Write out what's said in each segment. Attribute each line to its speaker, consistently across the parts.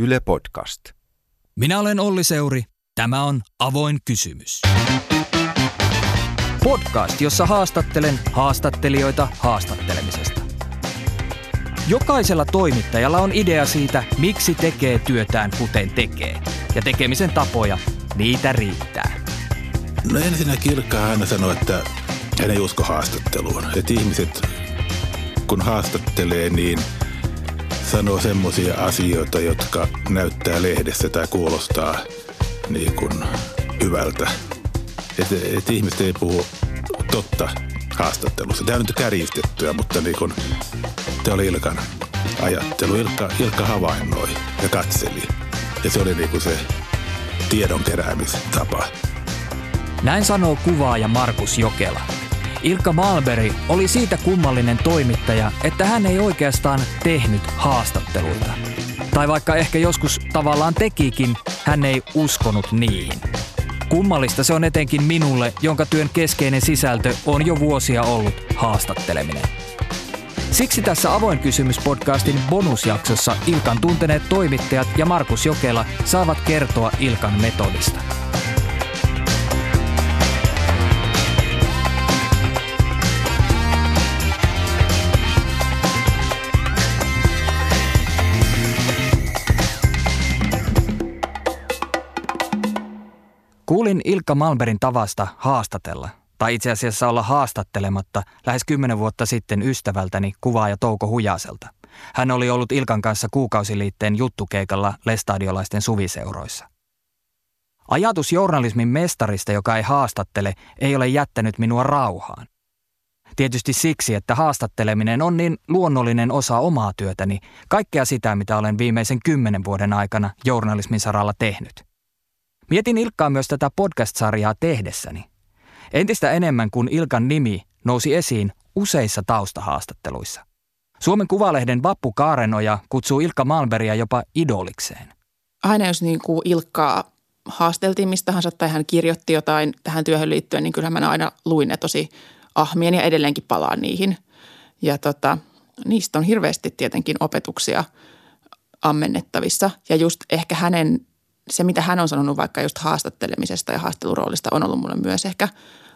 Speaker 1: Yle Podcast.
Speaker 2: Minä olen Olli Seuri. Tämä on Avoin kysymys. Podcast, jossa haastattelen haastattelijoita haastattelemisesta. Jokaisella toimittajalla on idea siitä, miksi tekee työtään kuten tekee. Ja tekemisen tapoja, niitä riittää.
Speaker 3: No ensinnä Kirkka aina sanoi, että hän ei usko haastatteluun. Että ihmiset, kun haastattelee, niin sanoo semmoisia asioita, jotka näyttää lehdessä tai kuulostaa niin kuin hyvältä. Että et ihmiset ei puhu totta haastattelussa. Tämä on nyt kärjistettyä, mutta niin kuin, tämä oli Ilkan ajattelu. Ilkka, Ilkka havainnoi ja katseli. Ja se oli niin kuin se tiedon keräämistapa.
Speaker 2: Näin sanoo kuvaaja Markus Jokela. Ilkka Malberi oli siitä kummallinen toimittaja, että hän ei oikeastaan tehnyt haastatteluita. Tai vaikka ehkä joskus tavallaan tekikin, hän ei uskonut niihin. Kummallista se on etenkin minulle, jonka työn keskeinen sisältö on jo vuosia ollut haastatteleminen. Siksi tässä Avoin kysymys-podcastin bonusjaksossa Ilkan tunteneet toimittajat ja Markus Jokela saavat kertoa Ilkan metodista. Kuulin Ilkka Malberin tavasta haastatella, tai itse asiassa olla haastattelematta, lähes kymmenen vuotta sitten ystävältäni kuvaaja Touko Hujaselta. Hän oli ollut Ilkan kanssa kuukausiliitteen juttukeikalla lestadiolaisten suviseuroissa. Ajatus journalismin mestarista, joka ei haastattele, ei ole jättänyt minua rauhaan. Tietysti siksi, että haastatteleminen on niin luonnollinen osa omaa työtäni, kaikkea sitä, mitä olen viimeisen kymmenen vuoden aikana journalismin saralla tehnyt. Mietin Ilkkaa myös tätä podcast-sarjaa tehdessäni. Entistä enemmän kuin Ilkan nimi nousi esiin useissa taustahaastatteluissa. Suomen Kuvalehden Vappu Kaarenoja kutsuu Ilkka Malberia jopa idolikseen.
Speaker 4: Aina jos niin kuin Ilkkaa haasteltiin mistä tahansa tai hän kirjoitti jotain tähän työhön liittyen, niin kyllähän mä aina luin ne tosi ahmien ja edelleenkin palaan niihin. Ja tota, niistä on hirveästi tietenkin opetuksia ammennettavissa. Ja just ehkä hänen se, mitä hän on sanonut vaikka just haastattelemisesta ja haasteluroolista, on ollut mulle myös ehkä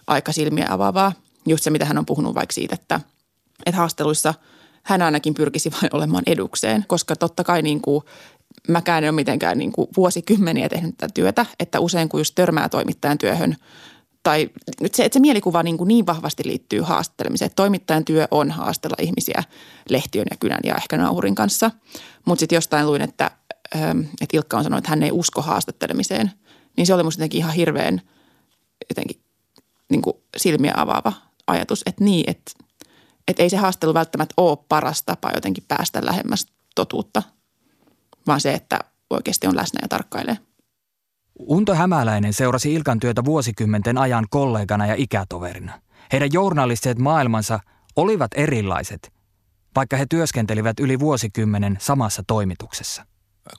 Speaker 4: aika silmiä avaavaa. Just se, mitä hän on puhunut vaikka siitä, että, että haasteluissa hän ainakin pyrkisi vain olemaan edukseen, koska totta kai niin kuin, mäkään en ole mitenkään niin kuin vuosikymmeniä tehnyt tätä työtä, että usein kun just törmää toimittajan työhön tai nyt se, että se mielikuva niin, kuin niin vahvasti liittyy haastattelemiseen, että toimittajan työ on haastella ihmisiä lehtiön ja kynän ja ehkä nauhurin kanssa. Mutta sitten jostain luin, että että Ilkka on sanonut, että hän ei usko haastattelemiseen, niin se oli musta jotenkin ihan hirveän jotenkin niin kuin silmiä avaava ajatus, että niin, että, että ei se haastelu välttämättä ole paras tapa jotenkin päästä lähemmäs totuutta, vaan se, että oikeasti on läsnä ja tarkkailee.
Speaker 2: Unto Hämäläinen seurasi Ilkan työtä vuosikymmenten ajan kollegana ja ikätoverina. Heidän journalistiset maailmansa olivat erilaiset, vaikka he työskentelivät yli vuosikymmenen samassa toimituksessa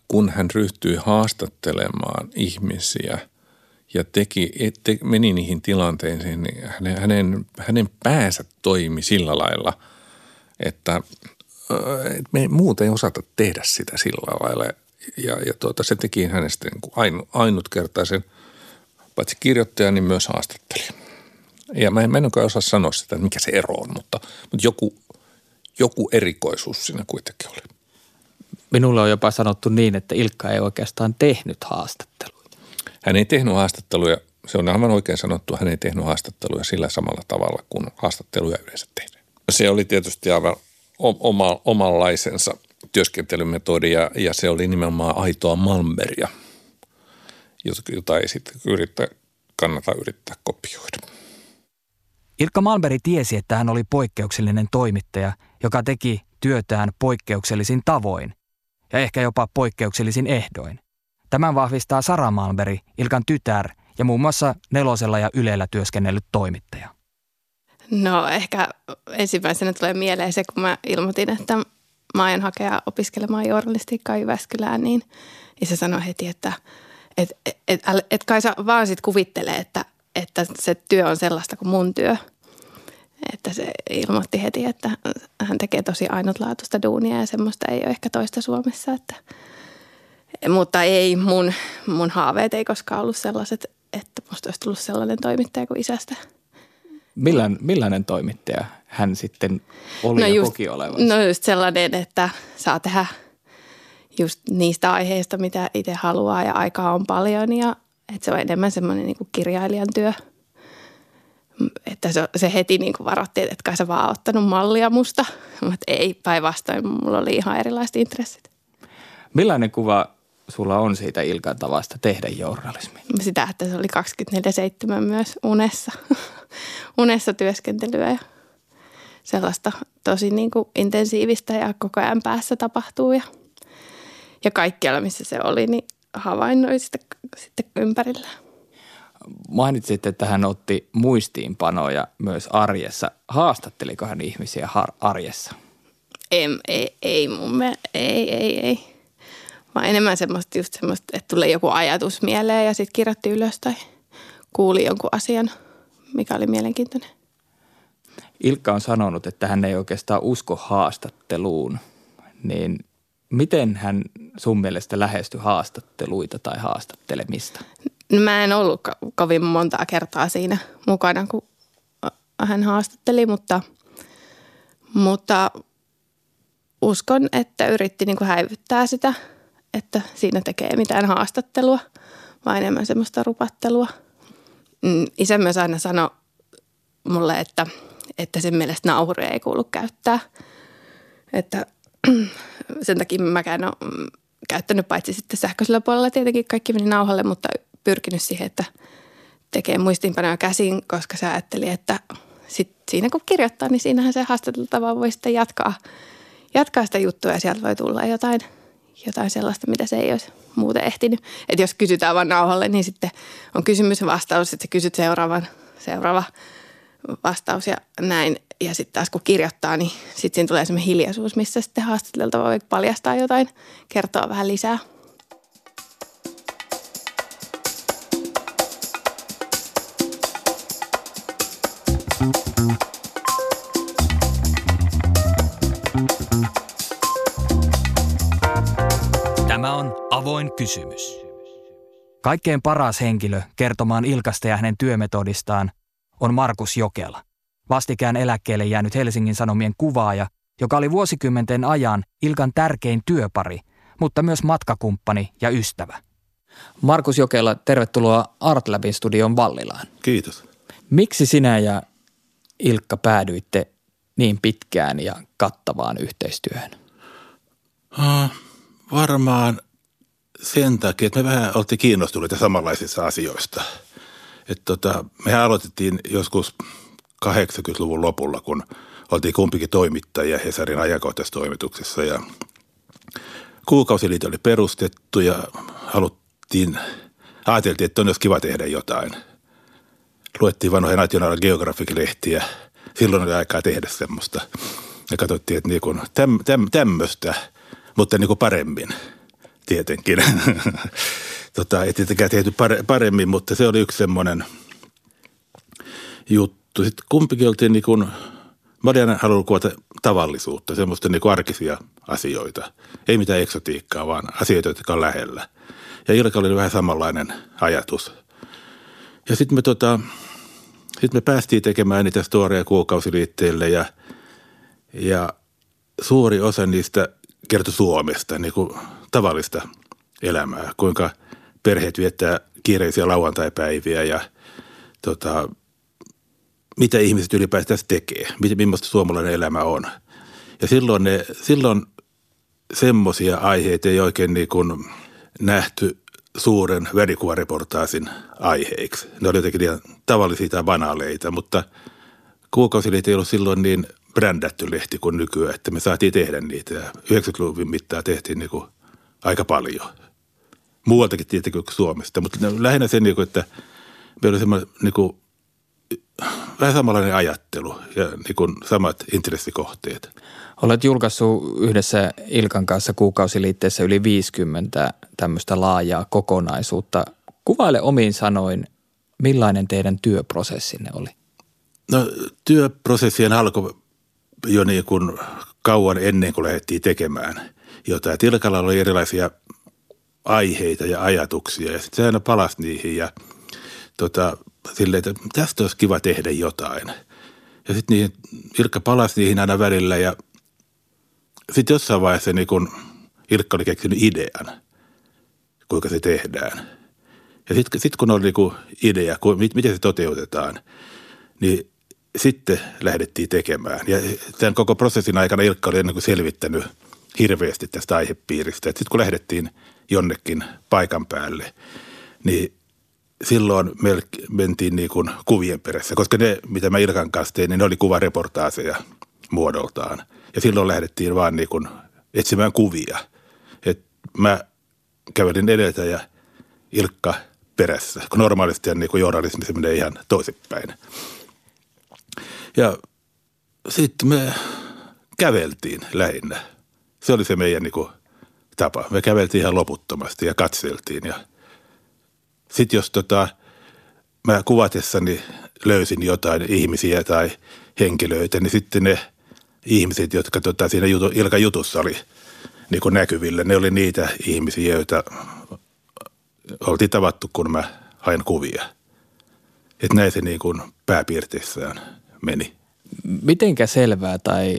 Speaker 5: kun hän ryhtyi haastattelemaan ihmisiä ja teki, te, meni niihin tilanteisiin, niin hänen, hänen, hänen päänsä toimi sillä lailla, että, että me muut ei osata tehdä sitä sillä lailla. Ja, ja tuota, se teki hänestä niin kuin ainu, ainutkertaisen, paitsi kirjoittaja, niin myös haastattelija. Ja mä en, mä en osaa sanoa sitä, mikä se ero on, mutta, mutta joku, joku erikoisuus siinä kuitenkin oli.
Speaker 2: Minulle on jopa sanottu niin, että Ilkka ei oikeastaan tehnyt haastatteluita.
Speaker 5: Hän ei tehnyt haastatteluja, se on aivan oikein sanottu, hän ei tehnyt haastatteluja sillä samalla tavalla kuin haastatteluja yleensä tehdään. Se oli tietysti aivan oma, omanlaisensa työskentelymetodi ja, ja se oli nimenomaan aitoa Malmberia, jota ei sitten yrittää, kannata yrittää kopioida.
Speaker 2: Ilkka Malmberg tiesi, että hän oli poikkeuksellinen toimittaja, joka teki työtään poikkeuksellisin tavoin ja ehkä jopa poikkeuksellisin ehdoin. Tämän vahvistaa Sara Malmberg, Ilkan tytär ja muun muassa Nelosella ja Ylellä työskennellyt toimittaja.
Speaker 6: No ehkä ensimmäisenä tulee mieleen se, kun mä ilmoitin, että mä aion hakea opiskelemaan journalistiikkaa Jyväskylään, niin se sanoi heti, että et, et, et, et kai sä vaan sit kuvittelee, että, että se työ on sellaista kuin mun työ – että se ilmoitti heti, että hän tekee tosi ainutlaatuista duunia ja semmoista ei ole ehkä toista Suomessa, että, mutta ei, mun, mun haaveet ei koskaan ollut sellaiset, että musta olisi tullut sellainen toimittaja kuin isästä.
Speaker 7: Millainen, millainen toimittaja hän sitten oli
Speaker 6: no
Speaker 7: ja
Speaker 6: just,
Speaker 7: koki olevansa?
Speaker 6: No just sellainen, että saa tehdä just niistä aiheista, mitä itse haluaa ja aikaa on paljon ja että se on enemmän semmoinen niin kirjailijan työ. Että se, se heti niin kuin varoitti, että kai sä vaan ottanut mallia musta, mutta ei päinvastoin, mulla oli ihan erilaiset intressit.
Speaker 7: Millainen kuva sulla on siitä Ilkan tavasta tehdä journalismia?
Speaker 6: Sitä, että se oli 24-7 myös unessa, unessa työskentelyä ja sellaista tosi niin kuin intensiivistä ja koko ajan päässä tapahtuu ja, ja kaikkialla, missä se oli, niin havainnoi sitä sitten ympärillä.
Speaker 7: Mainitsit, että hän otti muistiinpanoja myös arjessa. Haastatteliko hän ihmisiä har- arjessa?
Speaker 6: Ei, ei, ei mun mielestä, ei, ei, ei. Vaan enemmän semmoista just semmoista, että tulee joku ajatus mieleen ja sitten kirjoitti ylös tai kuuli jonkun asian, mikä oli mielenkiintoinen.
Speaker 7: Ilkka on sanonut, että hän ei oikeastaan usko haastatteluun. Niin miten hän sun mielestä lähestyi haastatteluita tai haastattelemista?
Speaker 6: No mä en ollut ko- kovin montaa kertaa siinä mukana, kun hän haastatteli, mutta, mutta uskon, että yritti niin kuin häivyttää sitä, että siinä tekee mitään haastattelua, vaan enemmän semmoista rupattelua. Mm, Isä myös aina sanoi mulle, että, että sen mielestä nauhuria ei kuulu käyttää. Että sen takia mäkään ole mm, käyttänyt paitsi sitten sähköisellä puolella tietenkin kaikki meni nauhalle, mutta pyrkinyt siihen, että tekee muistiinpanoja käsin, koska se ajatteli, että sit siinä kun kirjoittaa, niin siinähän se haastateltava voi sitten jatkaa, jatkaa sitä juttua ja sieltä voi tulla jotain, jotain sellaista, mitä se ei olisi muuten ehtinyt. Että jos kysytään vaan nauhalle, niin sitten on kysymys ja vastaus, että sä kysyt seuraavan, seuraava vastaus ja näin. Ja sitten taas kun kirjoittaa, niin sitten siinä tulee semmoinen hiljaisuus, missä sitten haastateltava voi paljastaa jotain, kertoa vähän lisää.
Speaker 7: Avoin kysymys. Kaikkein paras henkilö kertomaan Ilkasta ja hänen työmetodistaan on Markus Jokela, vastikään eläkkeelle jäänyt Helsingin Sanomien kuvaaja, joka oli vuosikymmenten ajan Ilkan tärkein työpari, mutta myös matkakumppani ja ystävä. Markus Jokela, tervetuloa Artlabin studion Vallilaan.
Speaker 3: Kiitos.
Speaker 7: Miksi sinä ja Ilkka päädyitte niin pitkään ja kattavaan yhteistyöhön?
Speaker 3: Ah, varmaan sen takia, että me vähän oltiin kiinnostuneita samanlaisista asioista. Et tota, mehän aloitettiin joskus 80-luvun lopulla, kun oltiin kumpikin toimittajia Hesarin ajankohtaistoimituksessa ja kuukausiliitto oli perustettu ja haluttiin, ajateltiin, että on jos kiva tehdä jotain. Luettiin vanhoja National Geographic-lehtiä. Silloin oli aikaa tehdä semmoista. Ja katsottiin, että niin kuin täm, täm, tämmöistä, mutta niin kuin paremmin tietenkin. tota, ei tietenkään tehty pare, paremmin, mutta se oli yksi semmoinen juttu. Sitten kumpikin oltiin niin kuin, mä olin halunnut kuvata tavallisuutta, semmoista niin kuin arkisia asioita. Ei mitään eksotiikkaa, vaan asioita, jotka on lähellä. Ja Ilka oli vähän samanlainen ajatus. Ja sitten me, tota, sit me päästiin tekemään niitä storia kuukausiliitteille ja, ja suuri osa niistä kertoi Suomesta, niin kuin tavallista elämää, kuinka perheet viettää kiireisiä lauantaipäiviä ja tota, mitä ihmiset ylipäätään tekee, millaista suomalainen elämä on. Ja silloin, ne, silloin semmoisia aiheita ei oikein niin kuin nähty suuren välikuvareportaasin aiheiksi. Ne oli jotenkin ihan tavallisia tai banaaleita, mutta kuukausilehti ei ollut silloin niin brändätty lehti kuin nykyään, että me saatiin tehdä niitä. Ja 90-luvun mittaan tehtiin niin kuin aika paljon. Muualtakin tietenkin kuin Suomesta, mutta lähinnä se, niin kuin, että meillä oli semmoinen niin kuin, vähän samanlainen ajattelu ja niin kuin samat intressikohteet.
Speaker 7: Olet julkaissut yhdessä Ilkan kanssa kuukausiliitteessä yli 50 tämmöistä laajaa kokonaisuutta. Kuvaile omiin sanoin, millainen teidän työprosessinne oli?
Speaker 3: No työpressien alkoi jo niin kuin kauan ennen kuin lähdettiin tekemään jotain. Ilkalla oli erilaisia aiheita ja ajatuksia ja sitten se aina palasi niihin ja tota, silleen, että tästä olisi kiva tehdä jotain. Ja sitten niihin, Ilkka palasi niihin aina välillä ja sitten jossain vaiheessa niin kun Ilkka oli keksinyt idean, kuinka se tehdään. Ja sitten sit kun oli niin idea, ku, miten se toteutetaan, niin sitten lähdettiin tekemään. Ja tämän koko prosessin aikana Ilkka oli niin selvittänyt hirveästi tästä aihepiiristä. Sitten kun lähdettiin jonnekin paikan päälle, niin silloin me mentiin niin kuin kuvien perässä, koska ne, mitä mä Ilkan kanssa tein, niin ne oli kuvareportaaseja muodoltaan. Ja silloin lähdettiin vaan niin kuin etsimään kuvia. Et mä kävelin edeltä ja Ilkka perässä, kun normaalisti niin kuin journalismi se menee ihan toisinpäin. Ja sitten me käveltiin lähinnä. Se oli se meidän niin kuin, tapa. Me käveltiin ihan loputtomasti ja katseltiin. Ja sitten jos tota, mä kuvatessani löysin jotain ihmisiä tai henkilöitä, niin sitten ne ihmiset, jotka tota, siinä jutu, Ilkan jutussa oli niin kuin näkyvillä, ne oli niitä ihmisiä, joita oltiin tavattu, kun mä hain kuvia. Että näin se niin kuin pääpiirteissään meni.
Speaker 7: Mitenkä selvää tai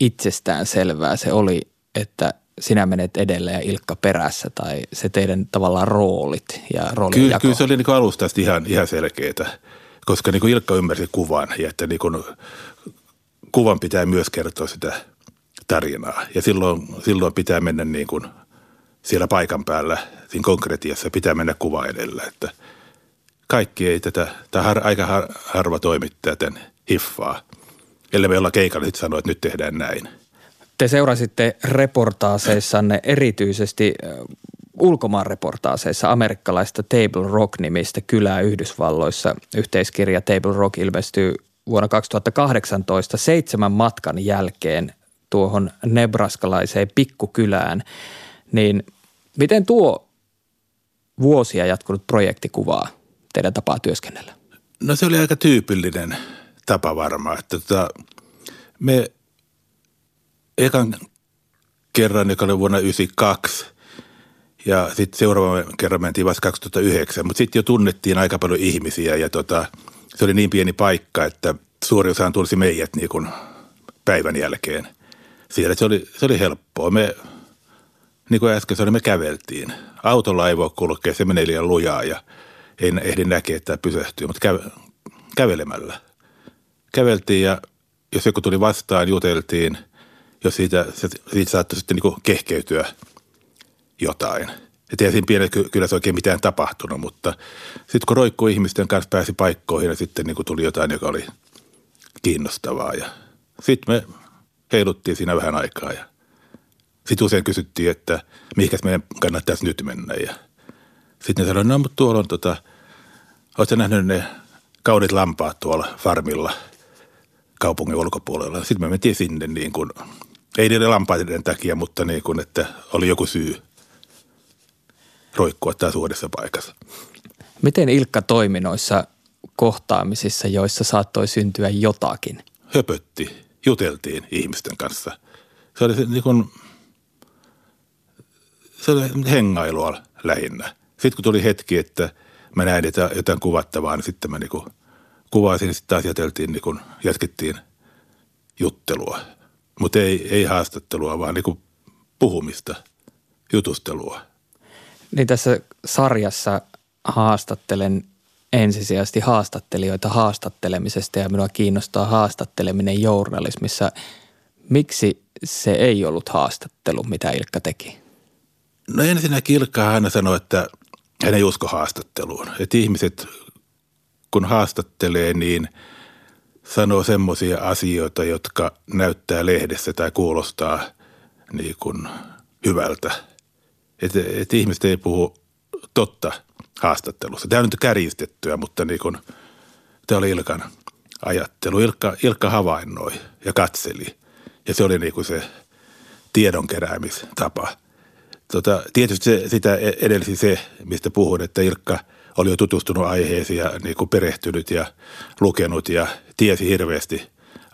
Speaker 7: itsestään selvää se oli, että sinä menet edelle ja Ilkka perässä tai se teidän tavallaan roolit ja roolin
Speaker 3: Kyllä, kyllä se oli niin alusta ihan, ihan selkeää, koska niin kuin Ilkka ymmärsi kuvan ja että niin kuin kuvan pitää myös kertoa sitä tarinaa. Ja silloin, silloin pitää mennä niin kuin siellä paikan päällä, siinä konkretiassa pitää mennä kuva edellä, että kaikki ei tätä, tämä har, aika har, harva toimittaja tämän hiffaa, ellei me olla keikalla sitten sanoa, että nyt tehdään näin –
Speaker 7: te seurasitte reportaaseissanne erityisesti ulkomaan reportaaseissa amerikkalaista Table Rock-nimistä kylää Yhdysvalloissa. Yhteiskirja Table Rock ilmestyy vuonna 2018 seitsemän matkan jälkeen tuohon nebraskalaiseen pikkukylään. Niin miten tuo vuosia jatkunut projekti kuvaa teidän tapaa työskennellä?
Speaker 3: No se oli aika tyypillinen tapa varmaan, että tota, me ekan kerran, joka oli vuonna 1992, ja sitten seuraavan kerran mentiin vasta 2009, mutta sitten jo tunnettiin aika paljon ihmisiä ja tota, se oli niin pieni paikka, että suuri osa tulisi meidät niin kuin päivän jälkeen. Siellä se oli, se oli helppoa. Me, niin kuin äsken sanoin, me käveltiin. Autolla ei voi kulkea, se menee liian lujaa ja ei ehdi näkeä, että pysähtyy, mutta käve, kävelemällä. Käveltiin ja jos joku tuli vastaan, juteltiin – jos siitä, siitä saattoi sitten niin kehkeytyä jotain. Et ei siinä pienessä kylässä oikein mitään tapahtunut, mutta sitten kun roikkuu ihmisten kanssa pääsi paikkoihin ja sitten niin tuli jotain, joka oli kiinnostavaa. Ja sitten me heiluttiin siinä vähän aikaa ja sitten usein kysyttiin, että mihinkäs meidän kannattaisi nyt mennä. Ja sitten ne sanoivat, no mutta tuolla on tota, oletko nähnyt ne kaunit lampaat tuolla farmilla kaupungin ulkopuolella. Sitten me mentiin sinne niin kuin ei niiden lampaiden takia, mutta niin kuin, että oli joku syy roikkua taas uudessa paikassa.
Speaker 7: Miten Ilkka toimi noissa kohtaamisissa, joissa saattoi syntyä jotakin?
Speaker 3: Höpötti, juteltiin ihmisten kanssa. Se oli niin kuin, se oli hengailua lähinnä. Sitten kun tuli hetki, että mä näin jotain kuvattavaa, niin sitten mä niin kuin kuvasin ja sitten taas jäteltiin, niin kuin, jatkettiin juttelua – mutta ei, ei haastattelua, vaan niin puhumista, jutustelua.
Speaker 7: Niin tässä sarjassa haastattelen ensisijaisesti haastattelijoita haastattelemisesta ja minua kiinnostaa haastatteleminen journalismissa. Miksi se ei ollut haastattelu, mitä Ilkka teki?
Speaker 3: No ensinnäkin Ilkka aina sanoi, että hän ei usko haastatteluun. Että ihmiset, kun haastattelee, niin – sanoo semmoisia asioita, jotka näyttää lehdessä tai kuulostaa niin kuin hyvältä. Että et ihmiset ei puhu totta haastattelussa. Tämä on nyt kärjistettyä, mutta niin kuin, tämä oli Ilkan ajattelu. Ilkka, Ilkka havainnoi ja katseli ja se oli niin kuin se tiedon keräämistapa. Tota, tietysti se, sitä edelsi se, mistä puhuin, että Ilkka – oli jo tutustunut aiheeseen ja niin kuin perehtynyt ja lukenut ja tiesi hirveästi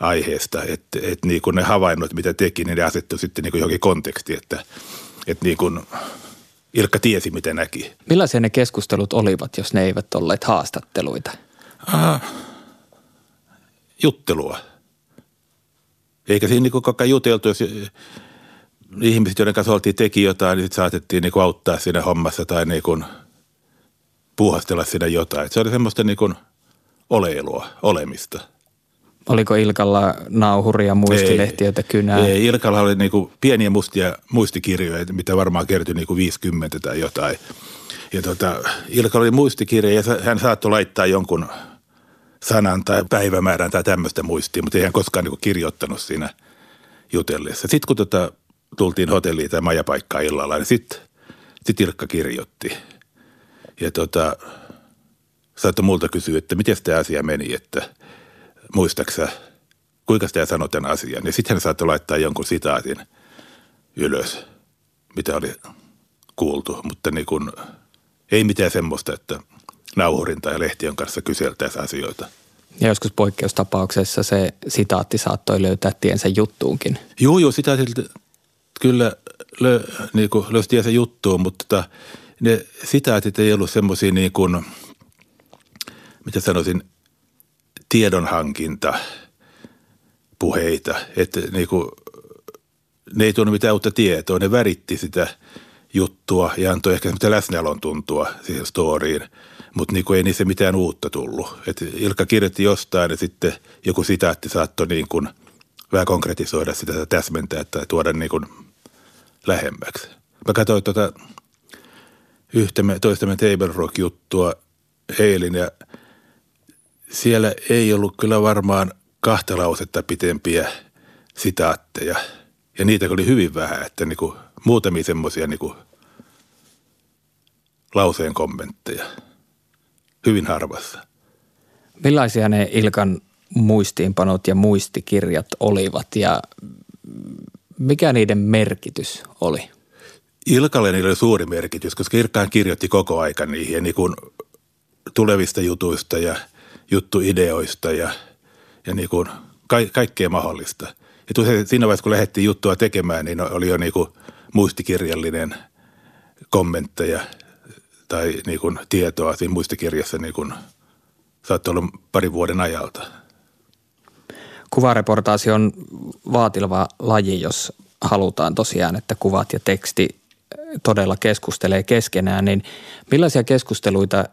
Speaker 3: aiheesta. Että et niin kuin ne havainnot, mitä teki, niin ne asettu sitten niin kuin johonkin kontekstiin, että, että niin kuin Ilkka tiesi, mitä näki.
Speaker 7: Millaisia ne keskustelut olivat, jos ne eivät olleet haastatteluita?
Speaker 3: Ah, juttelua. Eikä siinä niin koko ajan juteltu, jos ihmiset, joiden kanssa oltiin teki jotain, niin sitten saatettiin niin auttaa siinä hommassa tai niin kuin puuhastella siinä jotain. Se oli semmoista niin kuin oleilua, olemista.
Speaker 7: Oliko Ilkalla nauhuria, muistilehtiöitä, kynää?
Speaker 3: Ei, Ilkalla oli niin kuin pieniä mustia muistikirjoja, mitä varmaan kertyi niin kuin 50 tai jotain. Ja tota, Ilkalla oli muistikirja ja hän saattoi laittaa jonkun sanan tai päivämäärän tai tämmöistä muistia, mutta ei hän koskaan niin kuin kirjoittanut siinä jutellessa. Sitten kun tota, tultiin hotelliin tai majapaikkaan illalla, niin sitten sit Ilkka kirjoitti. Ja tota, saattoi multa kysyä, että miten tämä asia meni, että muistaksä, kuinka sitä sanoi tämän asian. Ja sitten hän saattoi laittaa jonkun sitaatin ylös, mitä oli kuultu, mutta niin kun, ei mitään semmoista, että nauhurin tai lehtiön kanssa kyseltäisiin asioita.
Speaker 7: Ja joskus poikkeustapauksessa se sitaatti saattoi löytää tiensä juttuunkin.
Speaker 3: Joo, joo, sitaatit kyllä lö, niin löysi tiensä juttuun, mutta tota, ne sitaatit ei ollut semmoisia niin kuin, mitä sanoisin, tiedonhankinta puheita, että niin kuin, ne ei tuonut mitään uutta tietoa, ne väritti sitä juttua ja antoi ehkä mitä läsnäolon tuntua siihen storiin, mutta niin ei niissä mitään uutta tullut. Et Ilkka kirjoitti jostain ja sitten joku sitaatti saattoi niin kuin vähän konkretisoida sitä täsmentää tai tuoda niin kuin lähemmäksi. Mä katsoin tuota yhtä toistamme Table Rock-juttua eilin ja siellä ei ollut kyllä varmaan kahta lausetta pitempiä sitaatteja. Ja niitä oli hyvin vähän, että niin kuin muutamia semmoisia niin lauseen kommentteja. Hyvin harvassa.
Speaker 7: Millaisia ne Ilkan muistiinpanot ja muistikirjat olivat ja mikä niiden merkitys oli?
Speaker 3: Ilkalle niillä oli suuri merkitys, koska Ilkkaan kirjoitti koko aika niihin ja niin kuin tulevista jutuista ja juttuideoista ja, ja niin kuin ka- kaikkea mahdollista. Ja siinä vaiheessa, kun lähdettiin juttua tekemään, niin oli jo niin kuin muistikirjallinen kommentteja tai niin kuin tietoa siinä muistikirjassa niin kuin saattoi olla parin vuoden ajalta.
Speaker 7: Kuvareportaasi on vaatileva laji, jos halutaan tosiaan, että kuvat ja teksti todella keskustelee keskenään, niin millaisia keskusteluita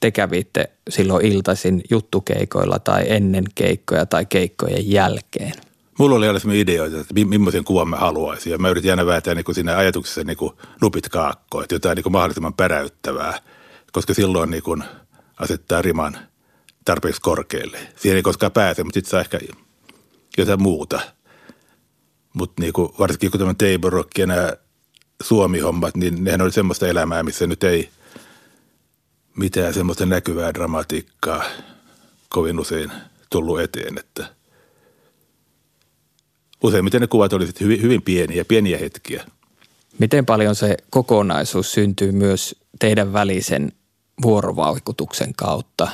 Speaker 7: te kävitte silloin iltaisin juttukeikoilla tai ennen keikkoja tai keikkojen jälkeen?
Speaker 3: Mulla oli aina ideoita, että millaisen kuvan mä haluaisin. Ja mä yritin aina vääntää niin siinä ajatuksessa niin kuin nupit kaakkoon, että jotain niin kuin mahdollisimman päräyttävää, koska silloin niin kuin asettaa riman tarpeeksi korkealle. Siihen ei koskaan pääse, mutta sitten saa ehkä jotain muuta. Mutta niin varsinkin kun tämä Table Rock ja nämä Suomi-hommat, niin nehän oli semmoista elämää, missä nyt ei mitään semmoista näkyvää dramatiikkaa kovin usein tullut eteen, että useimmiten ne kuvat olivat hyvin, hyvin pieniä, pieniä hetkiä.
Speaker 7: Miten paljon se kokonaisuus syntyy myös teidän välisen vuorovaikutuksen kautta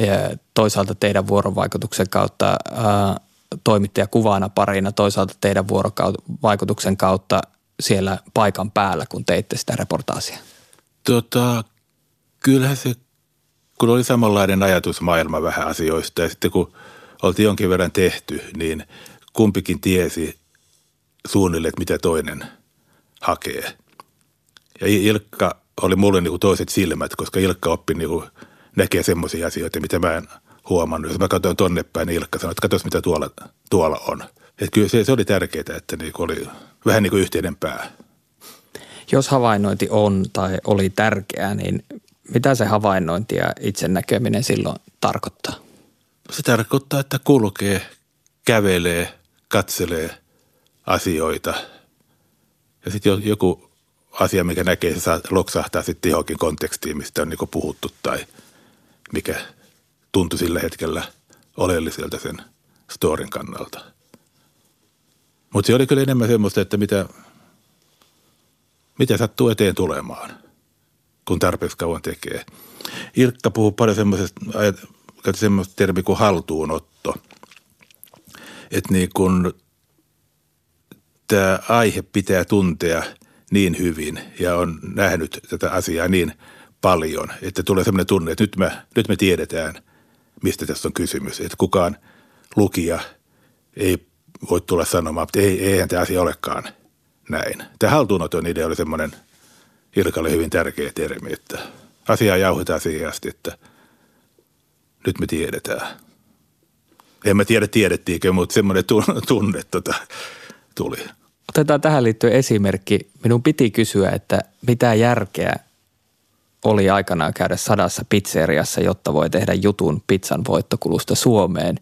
Speaker 7: ja toisaalta teidän vuorovaikutuksen kautta ää, toimittaja parina, toisaalta teidän vuorovaikutuksen kautta siellä paikan päällä, kun teitte sitä reportaasia?
Speaker 3: Tota, kyllähän se, kun oli samanlainen ajatusmaailma vähän asioista ja sitten kun oltiin jonkin verran tehty, niin kumpikin tiesi suunnilleen, että mitä toinen hakee. Ja Ilkka oli mulle niin kuin toiset silmät, koska Ilkka oppi niin kuin näkee semmoisia asioita, mitä mä en huomannut. Jos mä katsoin tonne päin, niin Ilkka sanoi, että katsos mitä tuolla, tuolla on. Että kyllä se, se oli tärkeää, että niin oli vähän niin kuin yhteinen pää.
Speaker 7: Jos havainnointi on tai oli tärkeää, niin mitä se havainnointi ja itse näkeminen silloin tarkoittaa?
Speaker 3: Se tarkoittaa, että kulkee, kävelee, katselee asioita. Ja sitten joku asia, mikä näkee, se saa loksahtaa sitten johonkin kontekstiin, mistä on niin puhuttu tai mikä tuntui sillä hetkellä oleelliselta sen storin kannalta. Mutta se oli kyllä enemmän semmoista, että mitä, mitä sattuu eteen tulemaan, kun tarpeeksi kauan tekee. Ilkka puhuu paljon semmoisesta, semmoista termi kuin haltuunotto. Että niin kun tämä aihe pitää tuntea niin hyvin ja on nähnyt tätä asiaa niin paljon, että tulee sellainen tunne, että nyt me, nyt me tiedetään, mistä tässä on kysymys. Että kukaan lukija ei voi tulla sanomaan, että ei, eihän tämä asia olekaan näin. Tämä haltuunoton idea oli semmoinen Ilkalle hyvin tärkeä termi, että asiaa jauhetaan siihen asti, että nyt me tiedetään. En mä tiedä tiedettiinkö, mutta semmoinen tunne tota, tuli.
Speaker 7: Otetaan tähän liittyen esimerkki. Minun piti kysyä, että mitä järkeä oli aikanaan käydä sadassa pizzeriassa, jotta voi tehdä jutun pizzan voittokulusta Suomeen.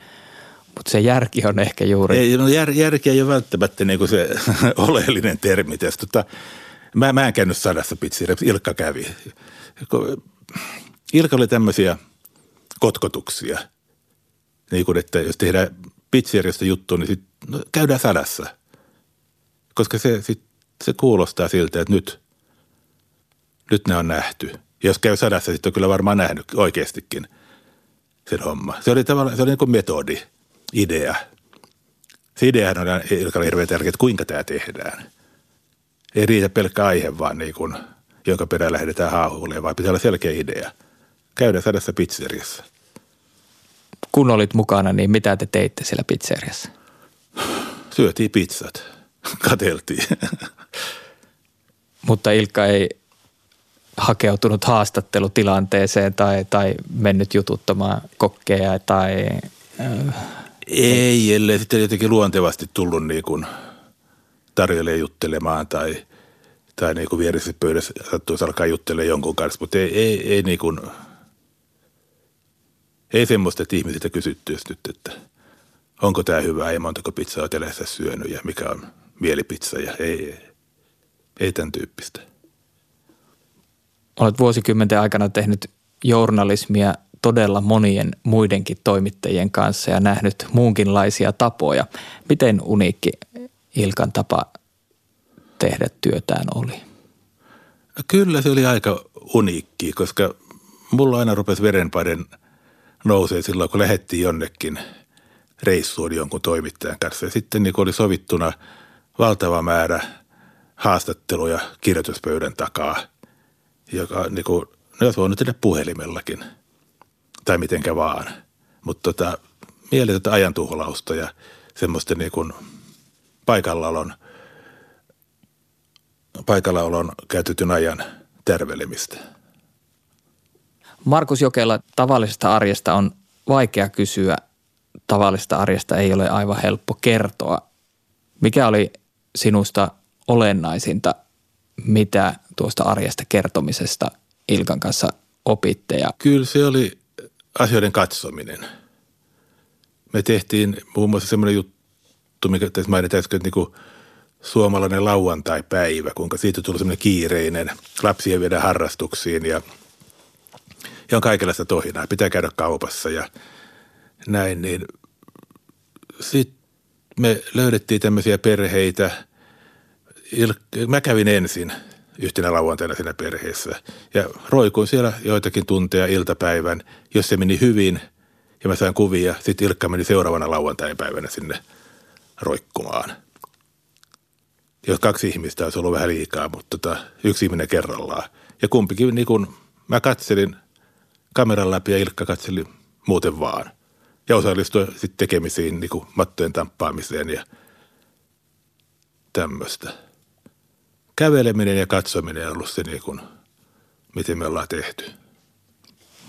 Speaker 7: Mutta se järki on ehkä juuri...
Speaker 3: Ei, no jär, järki ei ole välttämättä niin kuin se oleellinen termi tässä. Tota, mä, mä en käynyt sadassa pizzeriassa, Ilkka kävi. Ilkka oli tämmöisiä kotkotuksia. Niin kuin, että jos tehdään pizzeriasta juttu, niin sit, no, käydään sadassa. Koska se, sit, se kuulostaa siltä, että nyt, nyt ne on nähty – jos käy sadassa, sitten on kyllä varmaan nähnyt oikeastikin sen homma. Se oli tavallaan, se oli niin kuin metodi, idea. Se ideahan on Ilkalle hirveän tärkeä, että kuinka tämä tehdään. Ei riitä pelkkä aihe vaan niin kuin, jonka perään lähdetään haahuilemaan, vaan pitää olla selkeä idea. Käydään sadassa pizzeriassa.
Speaker 7: Kun olit mukana, niin mitä te teitte siellä pizzeriassa?
Speaker 3: Syötiin pizzat. Kateltiin.
Speaker 7: Mutta Ilkka ei hakeutunut haastattelutilanteeseen tai, tai mennyt jututtamaan kokkeja tai...
Speaker 3: Äh, ei, ellei sitten jotenkin luontevasti tullut niin kuin tarjolle juttelemaan tai, tai niin kuin vieressä pöydässä sattuisi alkaa juttelemaan jonkun kanssa, mutta ei, ei, ei niin kuin, ei semmoista, että ihmisiltä kysyttyisi nyt, että onko tämä hyvä ja montako pizzaa olet elässä syönyt ja mikä on mielipizza ja ei, ei, ei tämän tyyppistä.
Speaker 7: Olet vuosikymmenten aikana tehnyt journalismia todella monien muidenkin toimittajien kanssa ja nähnyt muunkinlaisia tapoja. Miten uniikki Ilkan tapa tehdä työtään oli?
Speaker 3: Kyllä se oli aika uniikki, koska mulla aina rupesi verenpaiden nousee silloin, kun lähettiin jonnekin reissuun jonkun toimittajan kanssa. Ja sitten niin oli sovittuna valtava määrä haastatteluja kirjoituspöydän takaa – joka niin kuin, ne olisi voinut tehdä puhelimellakin tai mitenkä vaan. Mutta tota, mieletöntä ajantuhlausta ja semmoista niin kuin paikallaolon, paikallaolon käytetyn ajan tärvelemistä.
Speaker 7: Markus Jokela, tavallisesta arjesta on vaikea kysyä. Tavallisesta arjesta ei ole aivan helppo kertoa. Mikä oli sinusta olennaisinta mitä tuosta arjesta kertomisesta Ilkan kanssa opitte? Ja...
Speaker 3: Kyllä se oli asioiden katsominen. Me tehtiin muun muassa semmoinen juttu, mikä tässä mainitaan äsken, niin suomalainen lauantai-päivä, kuinka siitä tuli semmoinen kiireinen. Lapsia viedä harrastuksiin ja, ja on kaikenlaista tohinaa. Pitää käydä kaupassa ja näin, niin sitten me löydettiin tämmöisiä perheitä – mä kävin ensin yhtenä lauantaina siinä perheessä ja roikuin siellä joitakin tunteja iltapäivän. Jos se meni hyvin ja mä sain kuvia, sitten Ilkka meni seuraavana lauantai-päivänä sinne roikkumaan. Jos kaksi ihmistä olisi ollut vähän liikaa, mutta tota, yksi ihminen kerrallaan. Ja kumpikin, niin kun mä katselin kameran läpi ja Ilkka katseli muuten vaan. Ja osallistui sitten tekemisiin, niin kuin mattojen tamppaamiseen ja tämmöistä käveleminen ja katsominen on ollut se niin kuin, miten me ollaan tehty.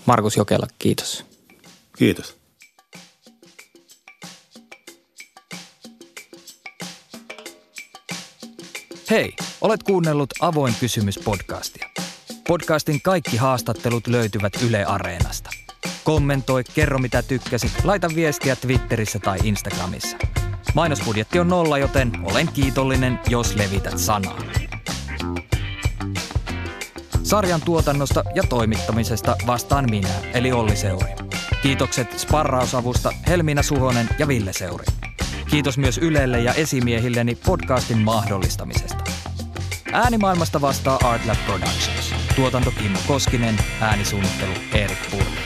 Speaker 7: Markus Jokela, kiitos.
Speaker 3: Kiitos.
Speaker 7: Hei, olet kuunnellut Avoin kysymys podcastia. Podcastin kaikki haastattelut löytyvät Yle Areenasta. Kommentoi, kerro mitä tykkäsit, laita viestiä Twitterissä tai Instagramissa. Mainosbudjetti on nolla, joten olen kiitollinen, jos levität sanaa. Sarjan tuotannosta ja toimittamisesta vastaan minä, eli Olli Seuri. Kiitokset sparrausavusta Helmiina Suhonen ja Ville Seuri. Kiitos myös Ylelle ja esimiehilleni podcastin mahdollistamisesta. Äänimaailmasta vastaa Artlab Productions. Tuotanto Kimmo Koskinen, äänisuunnittelu Erik Purli.